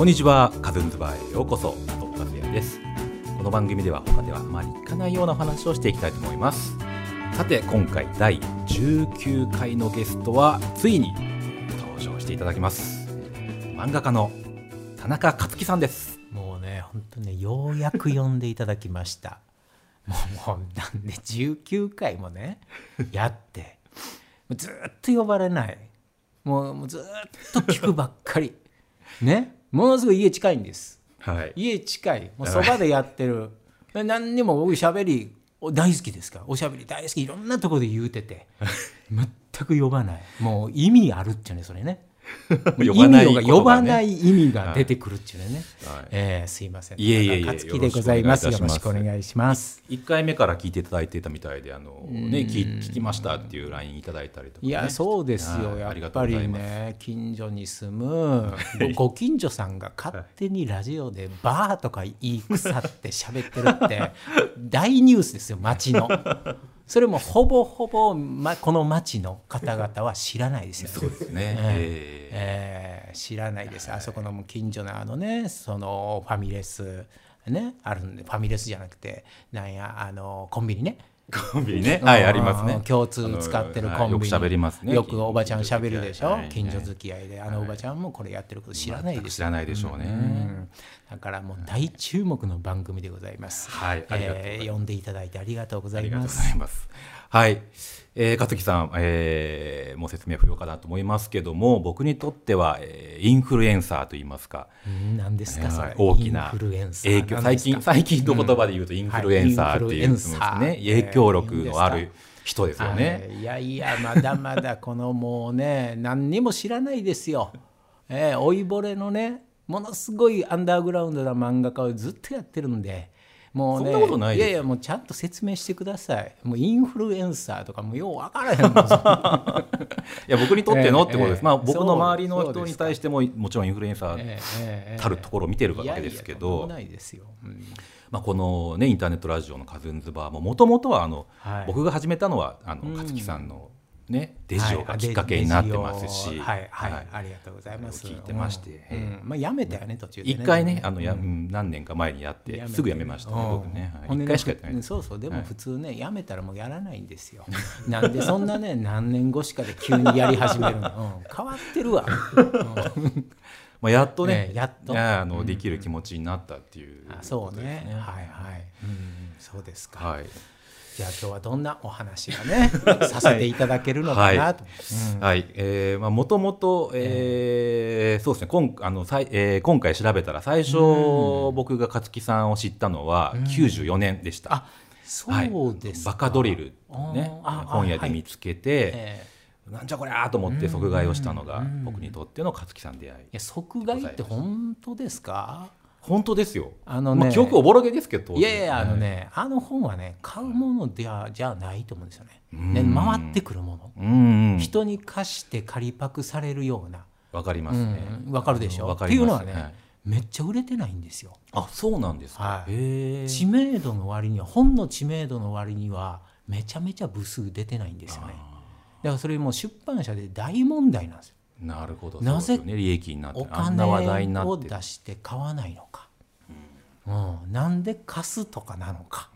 こんにちは。カズンズバーへようこそ。加藤和也です。この番組では他ではあまり聞かないような話をしていきたいと思います。さて今回第19回のゲストはついに登場していただきます。漫画家の田中克樹さんです。もうね本当ねようやく呼んでいただきました。もうもうなんで19回もねやってずっと呼ばれない。もうもうずっと聞くばっかり。ね。ものすごい家近いんです。はい。家近い。もうそばでやってる。何にも僕しゃべり大好きですか？らおしゃべり大好き。いろんなところで言うてて。全く呼ばない。もう意味あるっていうねそれね呼ばない意味が呼ばな言い意味が出てくるっていうね、はい。えーすいません。いえいえいえ勝木でございます。よろしくお願いします。くお願いします。1回目から聞いていただいてたみたいであの、ね、聞聞きましたっていう LINE いただいたりとか、ね、いやそうですよ、やっぱりね近所に住むごご近所さんが勝手にラジオで「バー」とか言い腐って喋ってるって大ニュースですよ町のそれもほぼほぼ、ま、この町の方々は知らないですよね。そうですね、ええ。えー知らないです、あそこの近所のあのねそのファミレスねあるんでファミレスじゃなくてなんやあのコンビニね。ーコンビニね。はいありますね。共通使ってるコンビニ、よく喋りますね。よくおばちゃん喋るでしょ、はい。近所付き合いで。あのおばちゃんもこれやってること知らないですよ、知らないでしょうね、うんだからもう大注目の番組でございます、はいえー呼んでいただいてありがとうございありがとうごますざいます。はい、えー、勝木さん、えー、もう説明不要かなと思いますけども、僕にとっては、えー、インフルエンサーと言いますか、うん何ですかそれ。大きな影響、最近最近の言葉で言うとインフルエンサーっていう、はいそのインフルエンサー。ね、影響力のある人ですよね。はいいやいやまだまだこのもうね何にも知らないですよ。えー、老いぼれのねものすごいアンダーグラウンドな漫画家をずっとやってるんで。もうね、いですよやいやもうちゃんと説明してください。もうインフルエンサーとかもうよう分からへん。いや、僕にとってのってことです。えーまあ、僕の周りの人に対しても、もちろんインフルエンサーたるところを見てるわけですけどいやいやとんでもないですよ。うんまあ、この、ね、インターネットラジオのカズンズバーももともとはあの、はい僕が始めたのはあの勝木さんの、ね、デジオがきっかけになってますし、はいはい、はい。ありがとうございます。聞いてまして。うん。うん。まあやめたよね途中で、ね。一回ねあのや、うん。何年か前にやってすぐやめましたね僕ね。はい。回しかやってないそうそう。でもはい。普通ね、やめたらもうやらないんですよ。なんでそんなね何年後しかで急にやり始めるの、うん。変わってるわ、まあ、やっとねねやっと。あのできる気持ちになったっていうあそうね。はいはい、うん、そうですか、はいじゃあ今日はどんなお話がね させていただけるのかなと、うん。はい、えーまあもともと、えーそうですね、今あのさいえー今回調べたら最初、僕が勝木さんを知ったのは94年でした。あそうですか、バカドリルね。本屋で見つけて、ええ。なんじゃこりゃーと思って即買いをしたのが僕にとっての勝木さん出会いいや即買いって本当ですか？本当ですよ。あのね。まあ、記憶おぼろげですけどいやいやあのね、あの本はね買うものではじゃないと思うんですよね。ねうん。回ってくるもの、人に貸して借りパクされるような、わかりますね。うんわかるでしょ？わかっていうりますのはね、めっちゃ売れてないんですよ。あそうなんですか、はい。知名度の割には本の知名度の割にはめちゃめちゃ部数出てないんですよね。だからそれもう出版社で大問題なんですよ。なるほど。なぜ利益になって。おあんな話題に金を出して買わないのか、うん。なんで貸すとかなのか、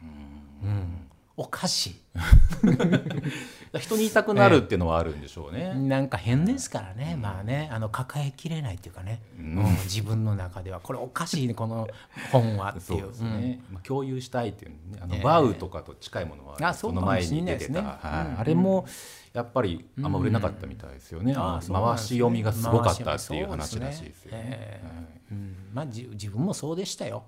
うん。おかしい。人に言いたくなるっていうのはあるんでしょうね、なんか変ですからね、まあねあの抱えきれないっていうかね、うん。自分の中では。これおかしいねこの本はってそいうね、まあ、共有したいっていうね。あの、ええ。バウとかと近いものはあその前に出てた、はい。うん。あれもやっぱりあんま売れなかったみたいですよね、あの回し読みがすごかったっていう話らしいですよね。ええうん。まあ、じ自分もそうでしたよ、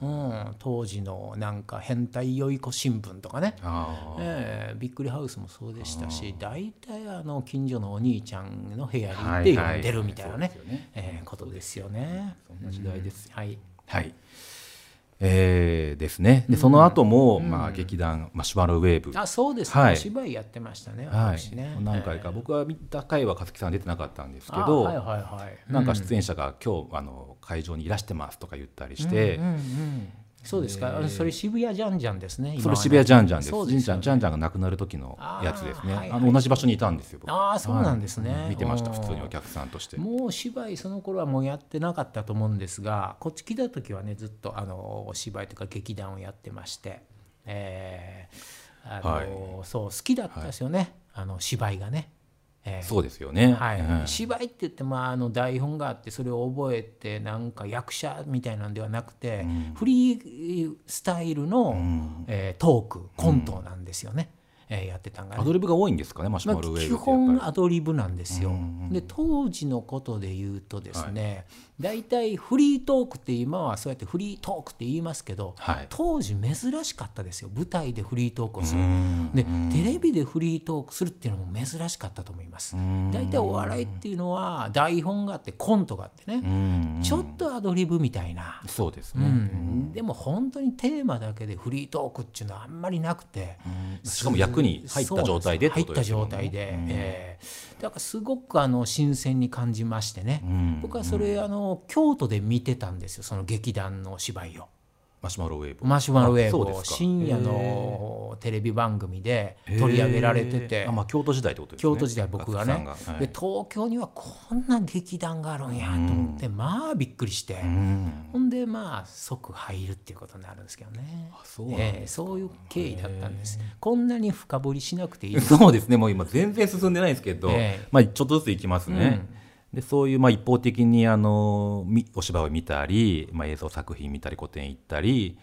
うん。当時のなんか変態よい子新聞とかね、ああええびっくりハウスもそうでしたし大体あの近所のお兄ちゃんの部屋に行って読んでるみたいなねね。ええことですよね。そんな時代です。よはい。はい。えーですね。でその後も、まあ、劇団マシュマロウェーブ。あそうです。ね、はい。お芝居やってましたね、はい。私ね。何回か、僕は見た回は勝木さん出てなかったんですけあど、はいはいはい。なんか出演者が今日あの会場にいらしてますとか言ってたりして、うんうんそうですか。それ渋谷ジャンジャンですねそれ渋谷ジャンジャンです。ジンちゃんジャンジャンが亡くなる時のやつですね。あ,、の同じ場所にいたんですよ僕。ああそうなんですね、はい見てましたうん普通にお客さんとして。もう芝居その頃はもうやってなかったと思うんですがこっち来た時はねずっとあのお芝居とか劇団をやってまして、えーあのはい。そう好きだったですよね、あの芝居がね。えーそうですよね。はい。うん。芝居って言って、まあ、あの台本があってそれを覚えてなんか役者みたいなんではなくて、フリースタイルの、ん。えートークコントなんですよね、えーやってたんがね。アドリブが多いんですかねマシュまあマロウェーブって基本アドリブなんですよ。うんで当時のことで言うとですね、大体フリートークって今はそうやってフリートークって言いますけど、はい。当時珍しかったですよ。舞台でフリートークをする。うんでテレビでフリートークするっていうのも珍しかったと思います。ん大体お笑いっていうのは台本があってコントがあってね、うんちょっとアドリブみたいな。うそうですね、ん、でも本当にテーマだけでフリートークっていうのはあんまりなくて、しかも役に入った状態でって入ったことですよね。状態で、えーだからすごくあの新鮮に感じましてね、ん。僕はそれあの京都で見てたんですよその劇団の芝居を。マシュマロウェーブ。マシュマロウェーブを深夜のテレビ番組で取り上げられてへて。ーあまあ、京都時代ってことですね。京都時代僕がね。勝さんはい。で東京にはこんな劇団があるんやと思ってまあびっくりして。うん。ほんでまあ即入るっていうことになるんですけどね。あそうええそういう経緯だったんです。こんなに深掘りしなくていいそうですね。もう今全然進んでないんですけど、ええ。まあ、ちょっとずついきますね、でそういうまあ一方的にあのみお芝居を見たり、まあ、映像作品見たり個展行ったり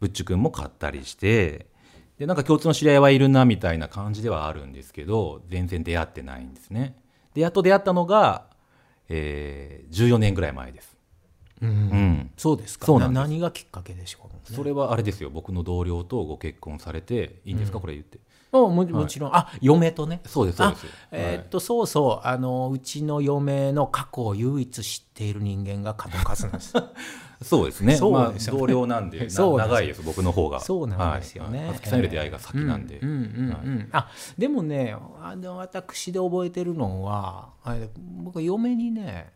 ブッチュ君も買ったりしてでなんか共通の知り合いはいるなみたいな感じではあるんですけど全然出会ってないんですね。でやっと出会ったのが、えー14年ぐらい前です、うん。うん、そうですか。そうなんです。何がきっかけでしょうそれはあれですよ。僕の同僚とご結婚されていいんですか、これ言ってあももちろん、あ嫁とね。そうですそうです。えーっとそうそう。あのうちの嫁の過去を唯一知っている人間が加藤和なんです。そうですね。まあ、同僚なんで、な そう長いです、僕の方が。そうなんですよね。はい。さんより出会いが先なんで。うんうんうんうん。あでもねあの私で覚えてるのは僕は嫁にね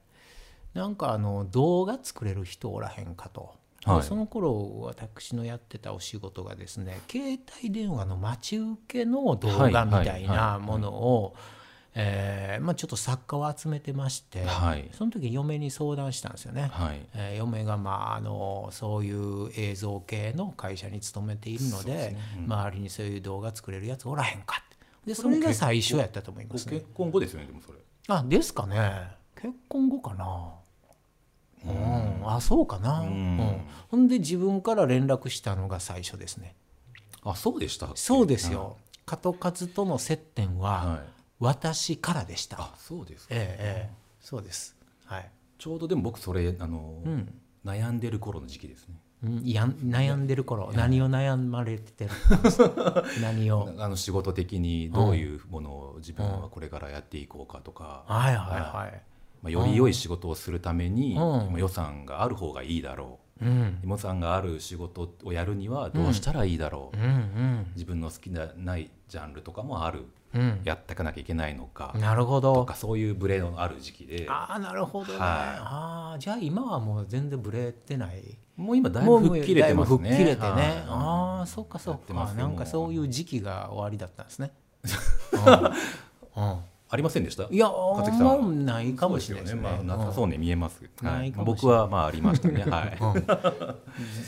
なんかあの動画作れる人おらへんかと。はいでその頃私のやってたお仕事がですね携帯電話の待ち受けの動画みたいなはいものをえーまあちょっと作家を集めてまして、はいその時嫁に相談したんですよね。はい。えー嫁が、まあ、あのそういう映像系の会社に勤めているので周りにそういう動画作れるやつおらへんかってでそれが最初やったと思いますね。ご結婚後ですよね、でもそれ。あですかね結婚後かな。うん、あそうかな、うん。ほんで自分から連絡したのが最初ですね。あ、そうでしたそうです。よ。加藤和との接点ははい。私からでした、あ、そうですか。ええええ。そうです。はい、ちょうどでも僕、それ、あの、ん。悩んでる頃の時期ですね。うん、やん悩んでる頃。何を悩まれてる？何を？あの仕事的にどういうものを自分はこれからやっていこうかとか、はいはい。はいまあ、より良い仕事をするために、うん。まあ予算がある方がいいだろう。うん。予算がある仕事をやるにはどうしたらいいだろう。うん。うん。自分の好きなないジャンルとかもある。うん。やっていかなきゃいけないのか、なるほど。とかそういうブレのある時期で。ああなるほどね、はい。ああじゃあ今はもう全然ブレてない。もう今だいぶ吹っ切れてますね。吹っ切れてね、はい。ああそっかそっか。なんかそういう。時期が終わりだったんですね。うん、うんありませんでした？いや勝木さん。ないかもしれないですね。まあ、なさそうね見えます、はい。僕はまあありましたね。はい。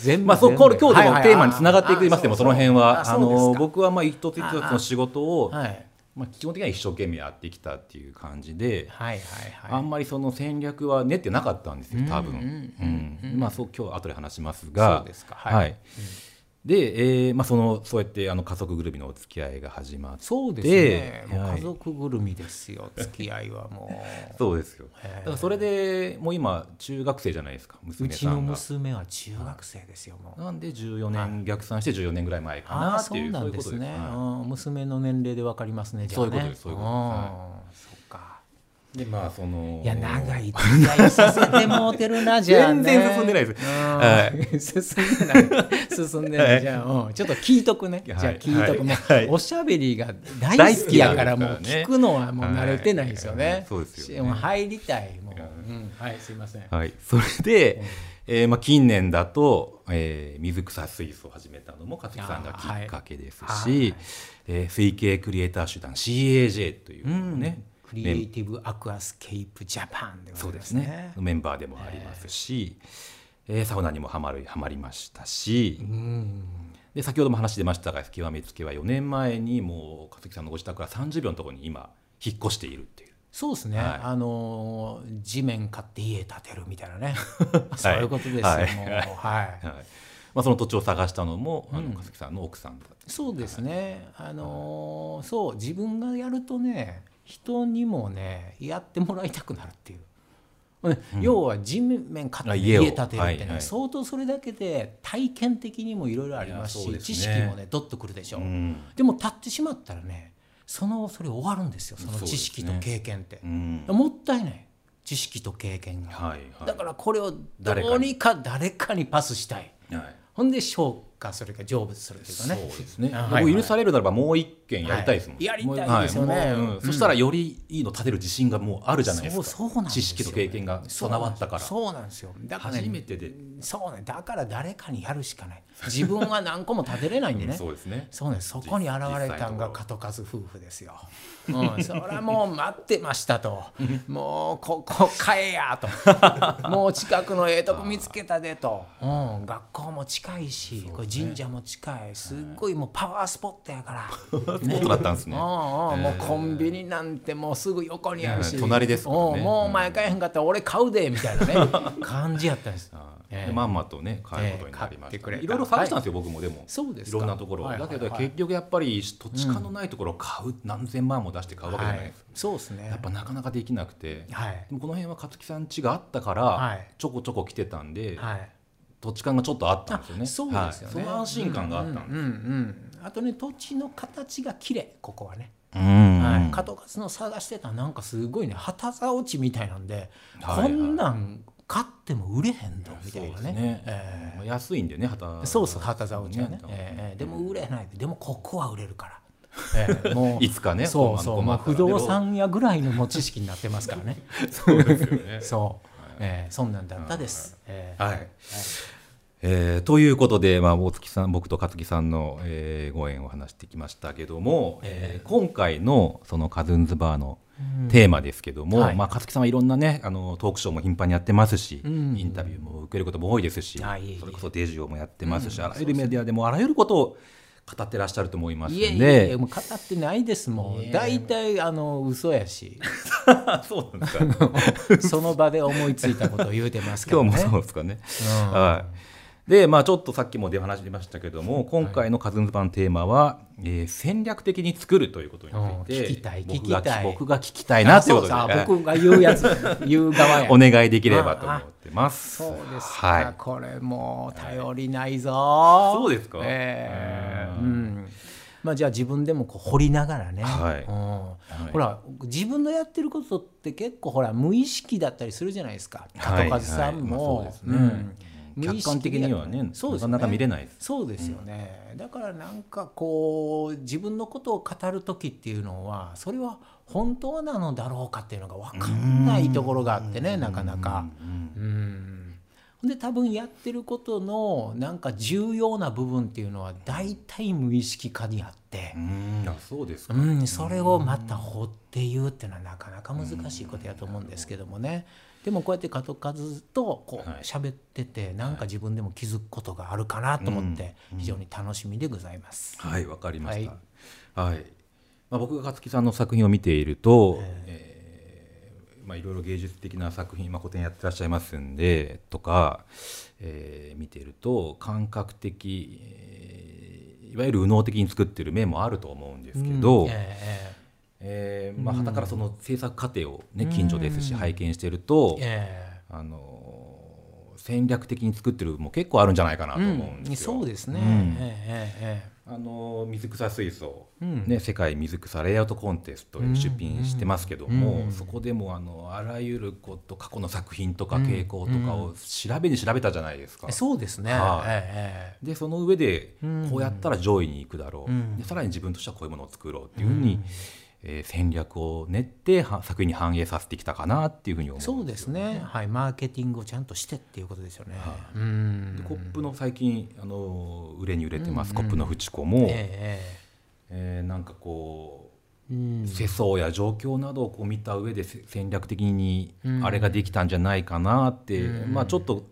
全部まあそうこれ今日でもテーマにつながっていきますけどはいはいその辺は。あの僕僕はまあ一つ一つの仕事をはい。まあ基本的には一生懸命やってきたっていう感じではいはいあはい。んまりその戦略は練ってなかったんですよ多分。うんうんまあそう今日後で話しますそがうですか。ははい。いでえーまあそのそうやってあの家族ぐるみのお付き合いが始まって。そうですね。もうはい。家族ぐるみですよ。付き合いはもう。そうですよ。だからそれでもう今中学生じゃないですかうちの娘さんが。娘は中学生ですよもう。なんで14年逆算して14年ぐらい前かあなっていうあそうなんですね。はい。うん。娘の年齢でわかりますねじゃあね。そういうことですそういうことです。ん。はそっかでまあそのいや長い付き合いさせてもうてるなじゃあね。全然進んでないです。うん。は 進んでない。進んでないじゃあ。うん。ちょっと聞いとくね。じゃあはい聞いとくもうはい。おしゃべりが大好きやからもう聞くのはもう慣れてないですよはい。ねそうですよね。もう入りたいもううん。はいすいません。はい。それで、えーまあ、近年だとえー水草水素を始めたのも勝木さんがきっかけですし、はい。えー水系クリエイター集団 CAJ というのもね、クリエイティブアクアスケープジャパンでござそうですすね。ね。メンバーでもありますし、えーサウナにもハマるハマりましたし、うん。で先ほども話出ましたが極めつけは4年前にもう勝木さんのご自宅から30秒のところに今引っ越しているっていう。そうですね、はい。あのー地面買って家建てるみたいなね、そういうことですよ、はい。はい。はい。まあ、その土地を探したのも、あの勝木さんの奥さんだったそうですね、あのーそう自分がやるとね人にもねやってもらいたくなるっていう。ね要は地面買ってあ家建てるってね、はいはい。相当それだけで体験的にもいろいろありますしね。知識もねどっとくるでしょ、う。ん。でも立ってしまったらねそのそれ終わるんですよその知識と経験って、うん。もったいない知識と経験が、はいはい。だからこれをどうにか誰かにパスしたい。はいほんで消化それから成仏するというかね。そうですね、あはいはい。僕許されるならばもう一件やりたいですもん、はいやりたいですよね。はいもううん。うんそしたらよりいいの立てる自信がもうあるじゃないですか。そうそうなんですよ知識と経験が備わったから。そうなんですよ。だから、ね、初めてで、そうね。だから誰かにやるしかない。自分は何個も立てれないんでうんねそうですね。そうね、そこに現れたんが実加藤和夫婦ですよ。うん、それはもう待ってましたと、もうここ買えやと、もう近くのええとこ見つけたでと、うん、学校も近いし、これ神社も近い、すっごいもうパワースポットやから。スポット。だったんですね。もうコンビニなんてもうすぐ横にあるし、ね。隣ですもんねうん。もう前買えへんかったら俺買うでみたいなね。感じやったんです。まんまとね買うことになりました、いろいろ探したんですよ、僕もでも。そうですか。いろんなところ、だけど結局やっぱり土地勘のないところを買う、何千万も出して買うわけじゃない。はい。ですか、、そうですね。やっぱなかなかできなくて、この辺は勝木さん家があったから、はい。ちょこちょこ来てたんで、はい。土地勘がちょっとあったんですよね。そうですよね、はい。その安心感があったんです、うんうんうん。あとね土地の形が綺麗ここはね、うん。はい、加藤勝の探してたなんかすごいね旗ざ落ちみたいなんで、はいはい。こんなん買っても売れへんのみたいなね。ね、えまあ安いんでね旗ーそうそう旗ざ落ちはね、えーでも売れない。でもここは売れるから。えーもういつかねそうそう、まあ、不動産屋ぐらいの知識になってますからね。そうですよね。そう、えーそんなんだったです、えーはい、えーということで、まあ、大月さん僕と勝木さんの、えーご縁を話してきましたけども、えー今回のそのカズンズバーのテーマですけども、はい。まあ、勝木さんはいろんなねあのトークショーも頻繁にやってますし、ん。インタビューも受けることも多いですし、あいえいえ。それこそデジオもやってますし、あらゆるメディアでもあらゆることを語ってらっしゃると思いますのいえいでえいえもう語ってないですもん。大体あの嘘やし。そうなんですか。その場で思いついたことを言うてますけどね。今日もそうですかね。うん。はい。で、まあちょっとさっきも出話しましたけども、今回のカズンズバンテーマは、えー戦略的に作るということについて、うん聞きたい聞きたい。僕が聞きたいなということで、あそうそう僕が言うやつ言う側や。お願いできればと思ってます。そうですか、はい。これもう頼りないぞ、そうですか？ええ。ううん。んまあ、じゃあ自分でもこう掘りながらね、はい。うん。ほら自分のやってることって結構ほら無意識だったりするじゃないですか。加はい。藤和さんはい。まあもそうですね。うん客観的にはねそうですよなかなか見れないそうですよね、だからなんかこう自分のことを語る時っていうのはそれは本当なのだろうかっていうのが分かんないところがあってねなかなか。うん。で多分やってることのなんか重要な部分っていうのは大体無意識化にあって。う、ん、あそうですか。うん、それをまた掘って言うっていうのはなかなか難しいことやと思うんですけどもねでもこうやって加藤和とこうはい。喋っててなんか自分でも気づくことがあるかなと思って非常に楽しみでございます。はい、わかりました。はい。まあ、僕が勝木さんの作品を見ていると、えーまあ、いろいろ芸術的な作品、まあ、古典やってらっしゃいますんでとか、えー見ていると感覚的、えーいわゆる右脳的に作ってる面もあると思うんですけど、うん。ええーまあ、傍からその制作過程を、ね、近所ですし拝見してるとえ、え。あの戦略的に作ってるも結構あるんじゃないかなとえ思うんですよ。そうですね、うん。あの水草水槽、うん。ね、世界水草レイアウトコンテストに出品してますけども、うん。そこでもあのあらゆること過去の作品とか傾向とかを調べに調べたじゃないですか。えそうですね、はい。ええでその上でうん。こうやったら上位に行くだろう、うん。でさらに自分としてはこういうものを作ろうっていうふうに、えー戦略を練っては作品に反映させてきたかなっていうふうに思そううんですね、はい、マーケティングをちゃんとしてっていうことですよね。うん。でコップの最近あの売れに売れてます、うん。うんコップのフチ子も、ええーなんかこえうん。う世相や状況などをこう見た上でせ戦略的にうん。あれができたんじゃないかなって、うん。まあちょっと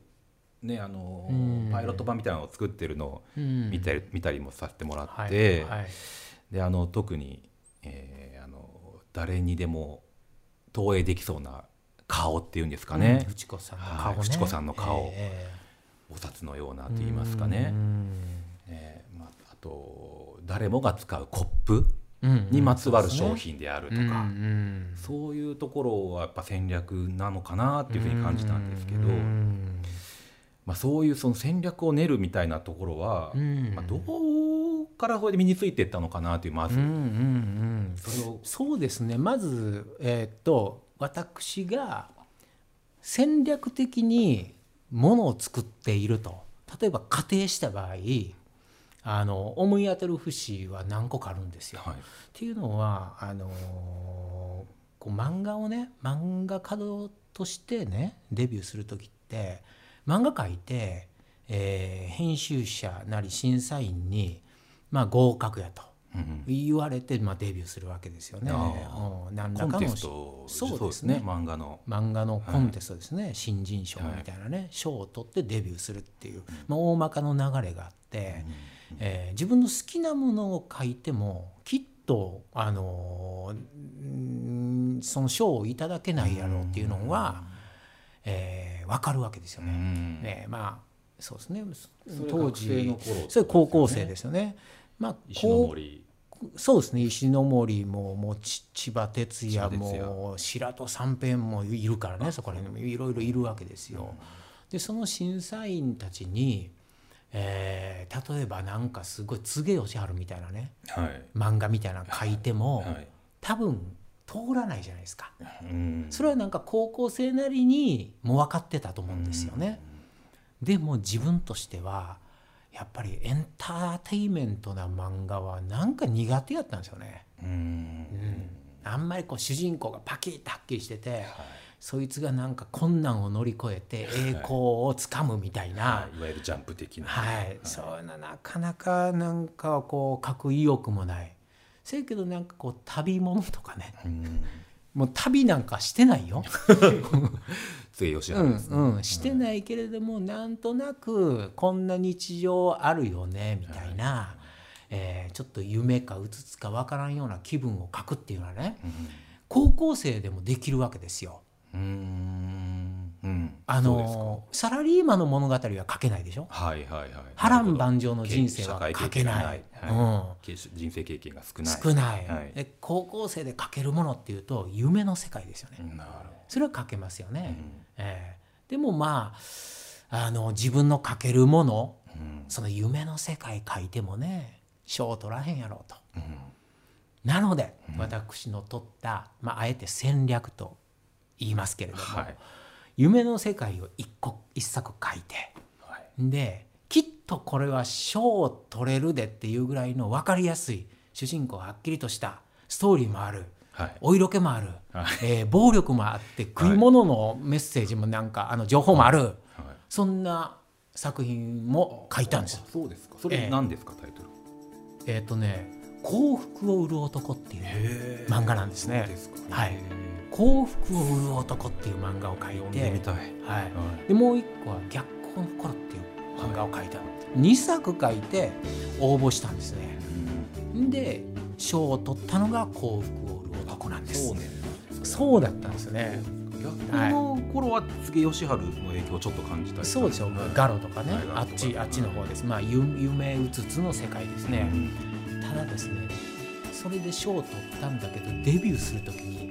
ねあの、うん。パイロット版みたいなのを作ってるのをうん。見たり,、見たりもさせてもらはい。って、はい。であの特に、えー誰にでも投影できそうな顔っていうんですかね。うん、内子さんのはい。顔ね。内子さんの顔。えお札のようなとえ言いますかね。うん。えーまあ、あと誰もが使うコップうん。にまつわる商品であるとか、そういうところはやっぱ戦略なのかなっていうふうに感じたんですけど、うん。まあ、そういうその戦略を練るみたいなところは、うん。まあ、どこからそれで身についていったのかなというまず、うんうんうん。そうですね。まず、えーっと私が戦略的にものを作っていると。例えば仮定した場合あの思い当たる節は何個かあるんですよ。はい。っていうのはあのーこう漫画をね漫画家としてねデビューする時って漫画描いて、えー編集者なり審査員に、まあ、合格やとうん言われて、まあ、デビューするわけですよね。あうん。何らかのそうですね。漫画の。漫画のコンテストですね、新人賞みたいなね。賞、を取ってデビューするっていう、まあ、大まかの流れがあって、えー自分の好きなものを書いてもきっと、あのーうんその賞をいただけないやろうっていうのは、えー分かるわけですようね。ん。ねまあそうですね。当時頃。それ高校生ですよね。まあ、石ノ森。そうですね。石ノ森ももうち千葉哲也も白戸三平もいるからねそこら辺。にもいろいろいるわけですよ。でその審査員たちに、えー例えばなんかすごい柘植義治みたいなねはい。漫画みたいなの書いても、はい。多分通らないじゃないですか。うん。それはなんか高校生なりにもう分かってたと思うんですよね。でも自分としてはやっぱりエンターテインメントな漫画はなんか苦手やったんですよね。うん。うん。あんまりこう主人公がパキッとはっきりしてて、そいつがなんか困難を乗り越えて栄光をつかむみたいな、はい。い。わゆるジャンプ的な。はい。そういうのなかなかなんかこう書く意欲もない。せやけどなんかこう旅物とかね。うんもう旅なんかしてないよ。末吉う原ですね。んうん、してないけれども、なんとなくこんな日常あるよねみたいな、えーちょっと夢かうつつかわからんような気分を書くっていうのはね高校生でもできるわけですよ。うんうん。あのサラリーマンの物語は書けないでしょ？はいはいはい。波乱万丈の人生は書けない。はい。人生経験が少うん、ない。少ない、はい。で高校生で書けるものっていうと夢の世界ですよね。なるほそれは書けますよね。どえーでもまああの自分の書けるものうん。その夢の世界書いてもね賞取らへんやろうと。うん。なので、私の取った、まあ、あえて戦略と言いますけれども、はい夢の世界を一個一作書いて。はい。できっとこれは賞を取れるでっていうぐらいの分かりやすい主人公はっきりとしたストーリーもある。はい。お色気もある、はい。えー暴力もあって食い物のメッセージもなんかあの情報もある、はい。そんな作品も書いたんです。そうですか。そええ。れ何ですかタイトル？えっ、とね「幸福を売る男」っていう漫画なんですね。すか。はい幸福を売る男っていう漫画を書い読んでみて、たい。はい、はいでもう一個は逆光の頃っていう漫画を書いた、2作書いて応募したんですね。で賞を取ったのが幸福を売る男なんです。そうね。そうだったんですよね。逆の頃は柘植義治の影響をちょっと感じたりそうですよ、はい。ガロとかね、はいあっちあっちの方です。まあゆ夢うつつの世界ですね、うん。ただですねそれで賞を取ったんだけどデビューする時に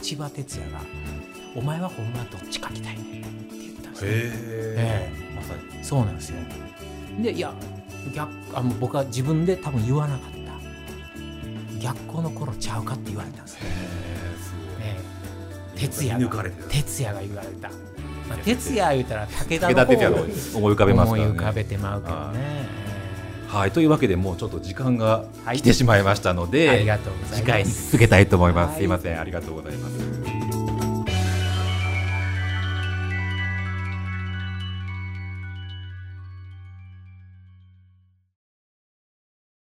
千葉哲也が「お前はほんまはどっち書きたいねん」って言ったんですね。へえまさに。そうなんですよ。でいや逆あもう僕は自分で多分言わなかった。逆光の頃ちゃうかって言われたんですよ、へえすごい。ね哲也が抜かれてた哲也が言われた、まあ、哲也。言うたら武田武の方田鉄矢の思い浮かべますからね。思い浮かべてまうけどね、えはいというわけでもうちょっと時間がはい。来てしまいましたので、ありがとうござい次回に続けたいと思います、はいすいません。ありがとうございます